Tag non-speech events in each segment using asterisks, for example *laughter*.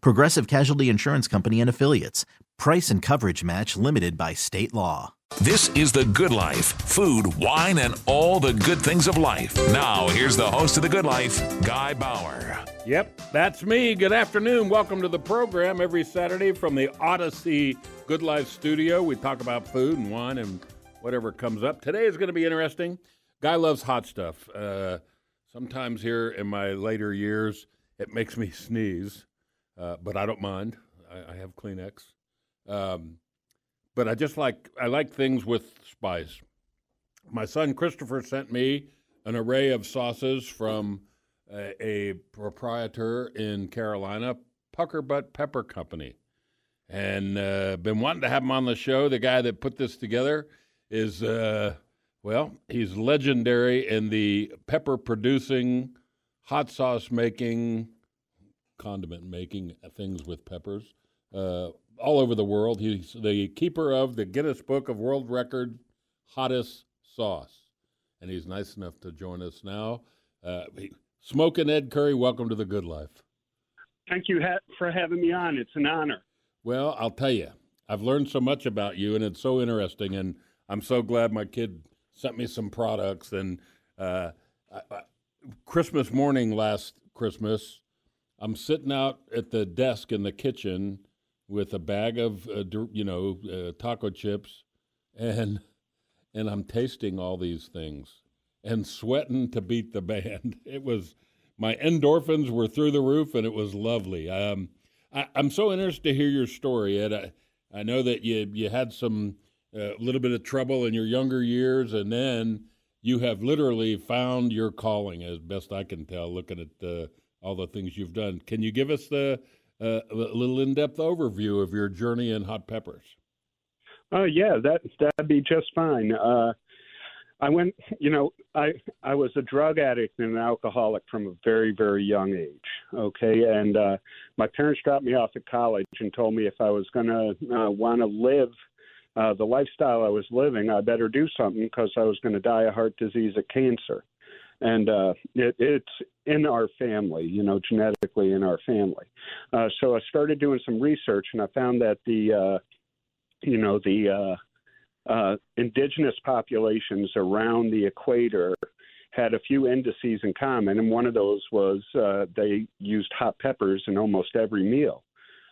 Progressive Casualty Insurance Company and Affiliates. Price and coverage match limited by state law. This is The Good Life food, wine, and all the good things of life. Now, here's the host of The Good Life, Guy Bauer. Yep, that's me. Good afternoon. Welcome to the program every Saturday from the Odyssey Good Life studio. We talk about food and wine and whatever comes up. Today is going to be interesting. Guy loves hot stuff. Uh, sometimes here in my later years, it makes me *laughs* sneeze, uh, but I don't mind. I, I have Kleenex. Um, but I just like I like things with spice. My son Christopher sent me an array of sauces from a, a proprietor in Carolina, Puckerbutt Pepper Company, and uh, been wanting to have him on the show. The guy that put this together is uh, well, he's legendary in the pepper producing, hot sauce making, condiment making things with peppers. Uh, all over the world. He's the keeper of the Guinness Book of World Record hottest sauce, and he's nice enough to join us now. Uh, Smoking Ed Currie, welcome to the Good Life. Thank you ha- for having me on. It's an honor. Well, I'll tell you, I've learned so much about you, and it's so interesting. And I'm so glad my kid sent me some products. And uh, I, I, Christmas morning last Christmas, I'm sitting out at the desk in the kitchen with a bag of uh, you know uh, taco chips, and and I'm tasting all these things and sweating to beat the band. *laughs* It was my endorphins were through the roof, and it was lovely. Um, I, am so interested to hear your story, Ed. I, I know that you you had some a uh, little bit of trouble in your younger years, and then you have literally found your calling, as best I can tell, looking at uh, all the things you've done. Can you give us the uh, a little in-depth overview of your journey in hot peppers. Oh uh, yeah, that that'd be just fine. Uh, I went, you know, I I was a drug addict and an alcoholic from a very very young age. Okay, and uh, my parents dropped me off at college and told me if I was going to uh, want to live uh, the lifestyle I was living, I better do something because I was going to die of heart disease or cancer and uh, it, it's in our family, you know, genetically in our family. Uh, so I started doing some research, and I found that the, uh, you know, the uh, uh, indigenous populations around the equator had a few indices in common, and one of those was uh, they used hot peppers in almost every meal.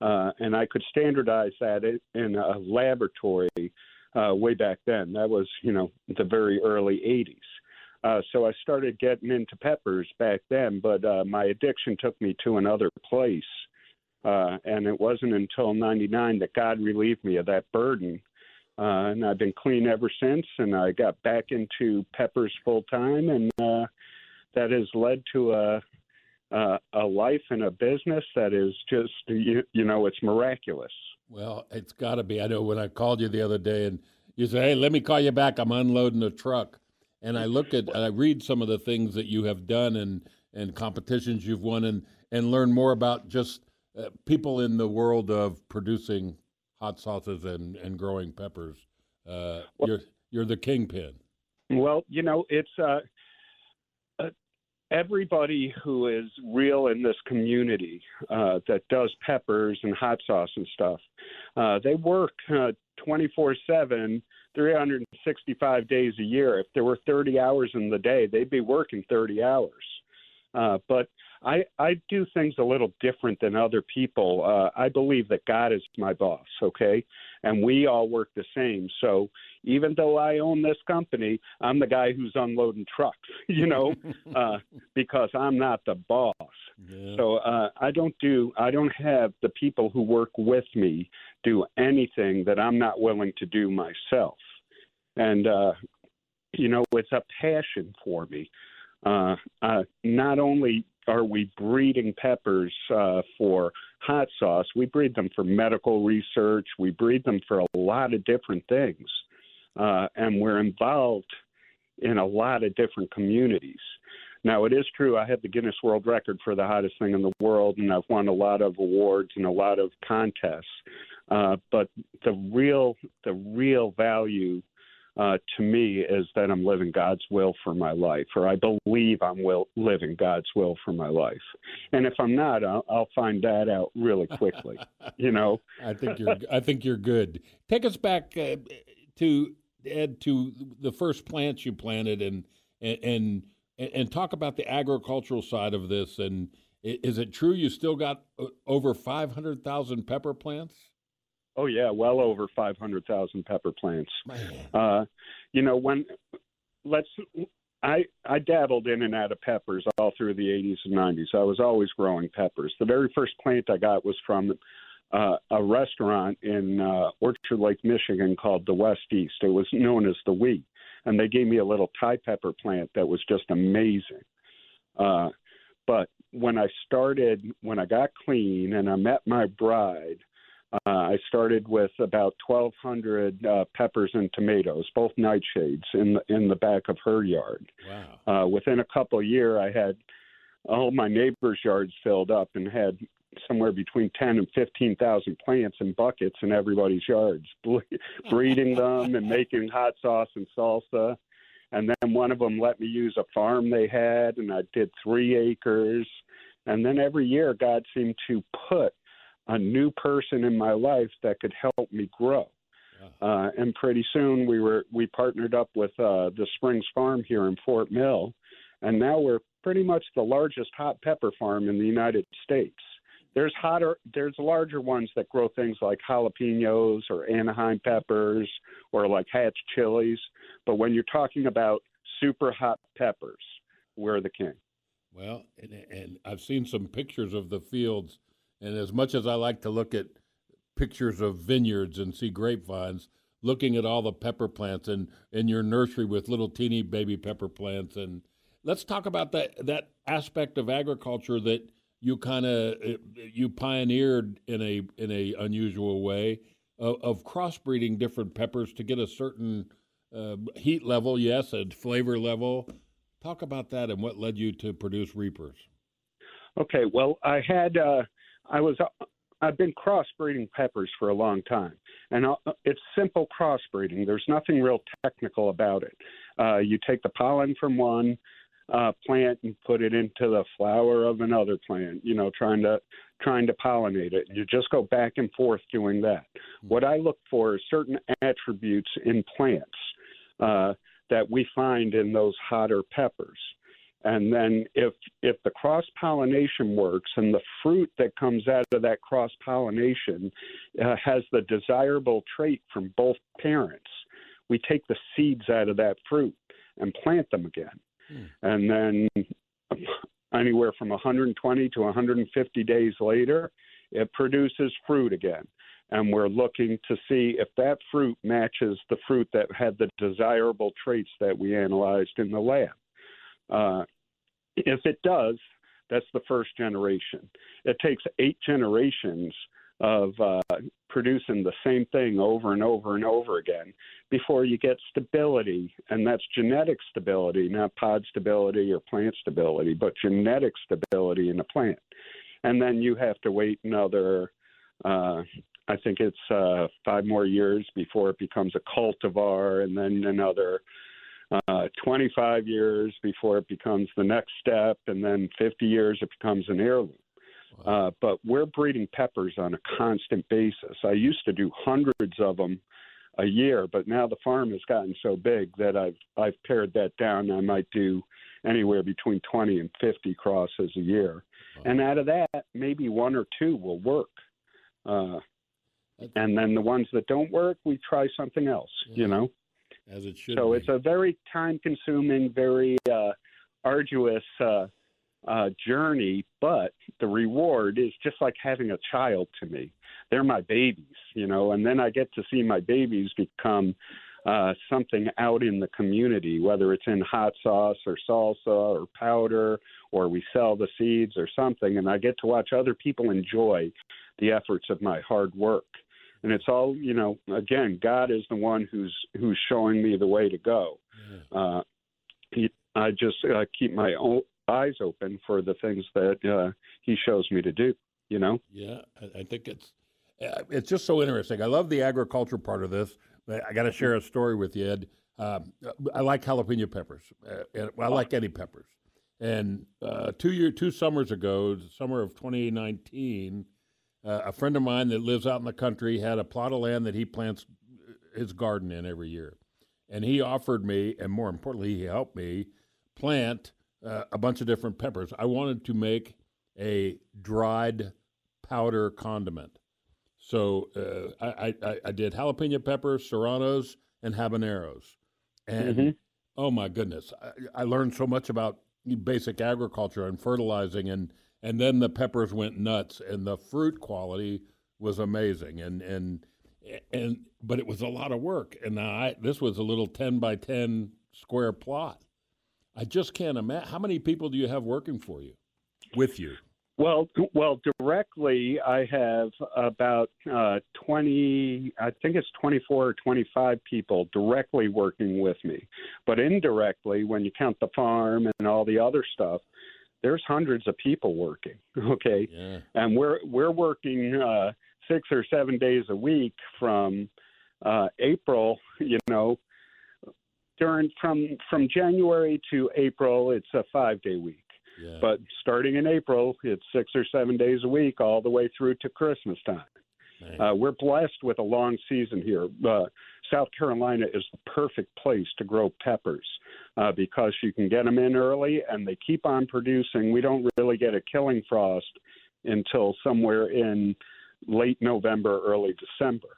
Uh, and I could standardize that in a laboratory uh, way back then. That was, you know, the very early 80s. Uh, so I started getting into peppers back then, but uh, my addiction took me to another place. Uh, and it wasn't until 99 that God relieved me of that burden. Uh, and I've been clean ever since. And I got back into peppers full time. And uh, that has led to a, a, a life and a business that is just, you, you know, it's miraculous. Well, it's got to be. I know when I called you the other day and you said, hey, let me call you back. I'm unloading the truck and I look at and I read some of the things that you have done and and competitions you've won and and learn more about just uh, people in the world of producing hot sauces and and growing peppers. Uh, well, you're you're the kingpin. Well, you know it's. Uh, uh, everybody who is real in this community uh, that does peppers and hot sauce and stuff, uh, they work uh, 24 7 365 days a year. If there were 30 hours in the day, they'd be working 30 hours. Uh, but I I do things a little different than other people. Uh, I believe that God is my boss, okay, and we all work the same. So even though I own this company, I'm the guy who's unloading trucks, *laughs* you know, *laughs* uh, because I'm not the boss. Yeah. So uh, I don't do I don't have the people who work with me do anything that I'm not willing to do myself, and uh, you know it's a passion for me. Uh, uh, not only are we breeding peppers uh, for hot sauce, we breed them for medical research. We breed them for a lot of different things, uh, and we're involved in a lot of different communities. Now, it is true I have the Guinness World Record for the hottest thing in the world, and I've won a lot of awards and a lot of contests. Uh, but the real, the real value uh, to me is that I'm living God's will for my life, or I believe I'm will, living God's will for my life. And if I'm not, I'll, I'll find that out really quickly. *laughs* you know. I think you're. I think you're good. Take us back uh, to Ed to the first plants you planted, and and and talk about the agricultural side of this. And is it true you still got uh, over five hundred thousand pepper plants? Oh yeah, well over five hundred thousand pepper plants. Uh, you know when let's I I dabbled in and out of peppers all through the 80s and 90s. I was always growing peppers. The very first plant I got was from uh, a restaurant in uh, Orchard Lake, Michigan called the West East. It was known as the Wheat, and they gave me a little Thai pepper plant that was just amazing. Uh, but when I started, when I got clean and I met my bride, uh, I started with about 1,200 uh, peppers and tomatoes, both nightshades, in the in the back of her yard. Wow! Uh, within a couple of years, I had all my neighbors' yards filled up and had somewhere between 10 and 15,000 plants in buckets in everybody's yards, *laughs* breeding them and making hot sauce and salsa. And then one of them let me use a farm they had, and I did three acres. And then every year, God seemed to put a new person in my life that could help me grow. Uh, and pretty soon we were we partnered up with uh, the Springs Farm here in Fort Mill, and now we're pretty much the largest hot pepper farm in the United States. There's hotter, there's larger ones that grow things like jalapenos or Anaheim peppers or like Hatch chilies. But when you're talking about super hot peppers, we're the king. Well, and, and I've seen some pictures of the fields, and as much as I like to look at pictures of vineyards and see grapevines, looking at all the pepper plants and in your nursery with little teeny baby pepper plants, and let's talk about that that aspect of agriculture that you kind of uh, you pioneered in a in a unusual way of, of crossbreeding different peppers to get a certain uh, heat level, yes, and flavor level. Talk about that and what led you to produce Reapers. Okay, well, I had uh, I was uh, I've been crossbreeding peppers for a long time, and uh, it's simple crossbreeding. There's nothing real technical about it. Uh, you take the pollen from one, uh, plant and put it into the flower of another plant. You know, trying to trying to pollinate it. You just go back and forth doing that. Mm-hmm. What I look for is certain attributes in plants uh, that we find in those hotter peppers. And then if if the cross pollination works and the fruit that comes out of that cross pollination uh, has the desirable trait from both parents, we take the seeds out of that fruit and plant them again. Hmm. And then anywhere from 120 to 150 days later, it produces fruit again. And we're looking to see if that fruit matches the fruit that had the desirable traits that we analyzed in the lab. Uh, if it does, that's the first generation. It takes eight generations of uh, producing the same thing over and over and over again before you get stability. And that's genetic stability, not pod stability or plant stability, but genetic stability in a plant. And then you have to wait another, uh, I think it's uh, five more years before it becomes a cultivar, and then another uh, 25 years before it becomes the next step, and then 50 years it becomes an heirloom. Uh, but we're breeding peppers on a constant basis. I used to do hundreds of them a year. But now the farm has gotten so big that I've I've pared that down. I might do anywhere between 20 and 50 crosses a year, wow. and out of that, maybe one or two will work. Uh, and then the ones that don't work, we try something else. Yeah. You know, as it should. So be. it's a very time-consuming, very uh, arduous uh, uh, journey, but the reward is just like having a child to me. They're my babies, you know, and then I get to see my babies become uh, something out in the community, whether it's in hot sauce or salsa or powder, or we sell the seeds or something, and I get to watch other people enjoy the efforts of my hard work. And it's all, you know, again, God is the one who's who's showing me the way to go. Uh, he, I just uh, keep my own eyes open for the things that uh, He shows me to do. You know. Yeah, I, think it's uh, it's just so interesting. I love the agriculture part of this. I got to share a story with you, Ed. Um, I like jalapeno peppers. Uh, and, well, I like any peppers. And uh, two year, two summers ago, the summer of 2019, uh, a friend of mine that lives out in the country had a plot of land that he plants his garden in every year, and he offered me, and more importantly, he helped me plant uh, a bunch of different peppers. I wanted to make a dried powder condiment. So uh, I, I, I, did jalapeno peppers, serranos, and habaneros. And mm-hmm. oh my goodness, I, I, learned so much about basic agriculture and fertilizing, and and then the peppers went nuts, and the fruit quality was amazing, and and and but it was a lot of work, and I this was a little ten by ten square plot. I just can't imagine how many people do you have working for you, with you. Well, well, directly I have about uh, twenty. I think it's twenty-four or twenty-five people directly working with me, but indirectly, when you count the farm and all the other stuff, there's hundreds of people working. *laughs* Okay, yeah. and we're we're working uh, six or seven days a week from uh, April. *laughs* You know, during from from January to April, it's a five-day week yeah. But starting in April, it's six or seven days a week, all the way through to Christmas time. Uh, we're blessed with a long season here. Uh, South Carolina is the perfect place to grow peppers uh, because you can get them in early and they keep on producing. We don't really get a killing frost until somewhere in late November, early December.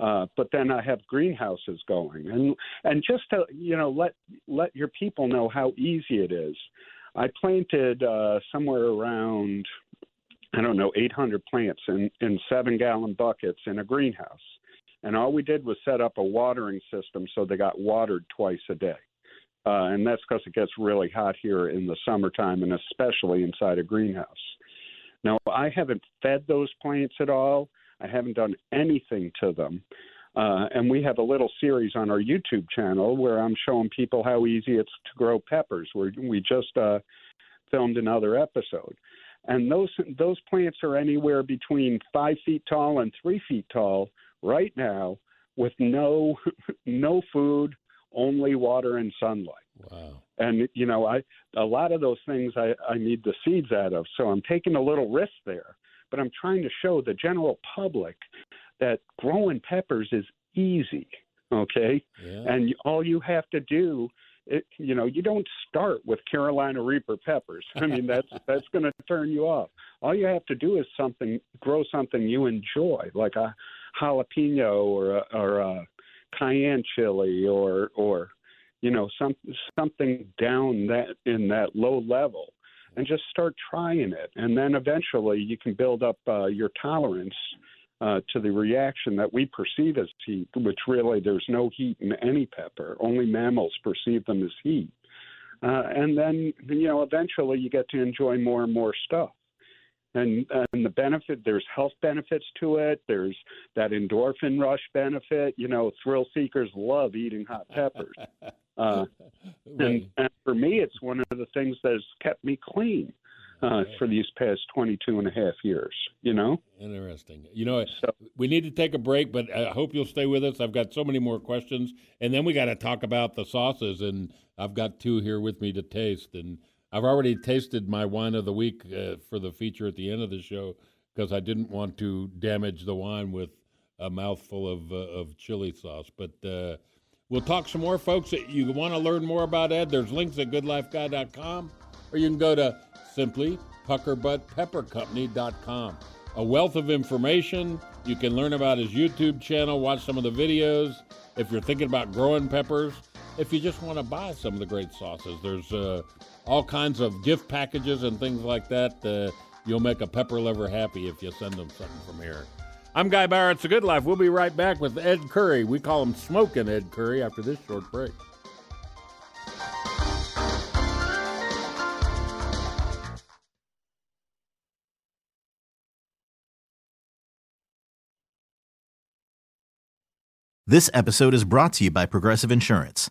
Uh, but then I have greenhouses going, and and just to you know let let your people know how easy it is. I planted uh, somewhere around, I don't know, 800 plants in, in seven gallon buckets in a greenhouse. And all we did was set up a watering system so they got watered twice a day. Uh, and that's because it gets really hot here in the summertime and especially inside a greenhouse. Now, I haven't fed those plants at all. I haven't done anything to them. Uh, and we have a little series on our YouTube channel where I'm showing people how easy it's to grow peppers. Where we just uh, filmed another episode, and those those plants are anywhere between five feet tall and three feet tall right now, with no *laughs* no food, only water and sunlight. Wow. And you know, I a lot of those things I, I need the seeds out of, so I'm taking a little risk there. But I'm trying to show the general public that growing peppers is easy. Okay, yeah. and all you have to do it, you know, you don't start with Carolina Reaper peppers. I mean, that's *laughs* that's going to turn you off. All you have to do is something, grow something you enjoy, like a jalapeno or a, or a cayenne chili, or or you know, some something down that in that low level, and just start trying it, and then eventually you can build up uh, your tolerance uh, to the reaction that we perceive as heat, which really there's no heat in any pepper. Only mammals perceive them as heat. Uh, and then, you know, eventually you get to enjoy more and more stuff. And, and the benefit, there's health benefits to it. There's that endorphin rush benefit. You know, thrill seekers love eating hot peppers. *laughs* Uh, and, and for me, it's one of the things that has kept me clean uh, for these past 22 and a half years, you know? Interesting. You know, so, we need to take a break, but I hope you'll stay with us. I've got so many more questions. And then we got to talk about the sauces, and I've got two here with me to taste. And I've already tasted my wine of the week uh, for the feature at the end of the show because I didn't want to damage the wine with a mouthful of uh, of chili sauce. But uh, we'll talk some more, folks. If you want to learn more about Ed? There's links at goodlifeguy.com, or you can go to simply puckerbuttpeppercompany.com. A wealth of information. You can learn about his YouTube channel, watch some of the videos. If you're thinking about growing peppers, if you just want to buy some of the great sauces, there's uh, all kinds of gift packages and things like that. Uh, you'll make a pepper lover happy if you send them something from here. I'm Guy Bauer. It's a good life. We'll be right back with Ed Currie. We call him Smoking Ed Currie after this short break. This episode is brought to you by Progressive Insurance.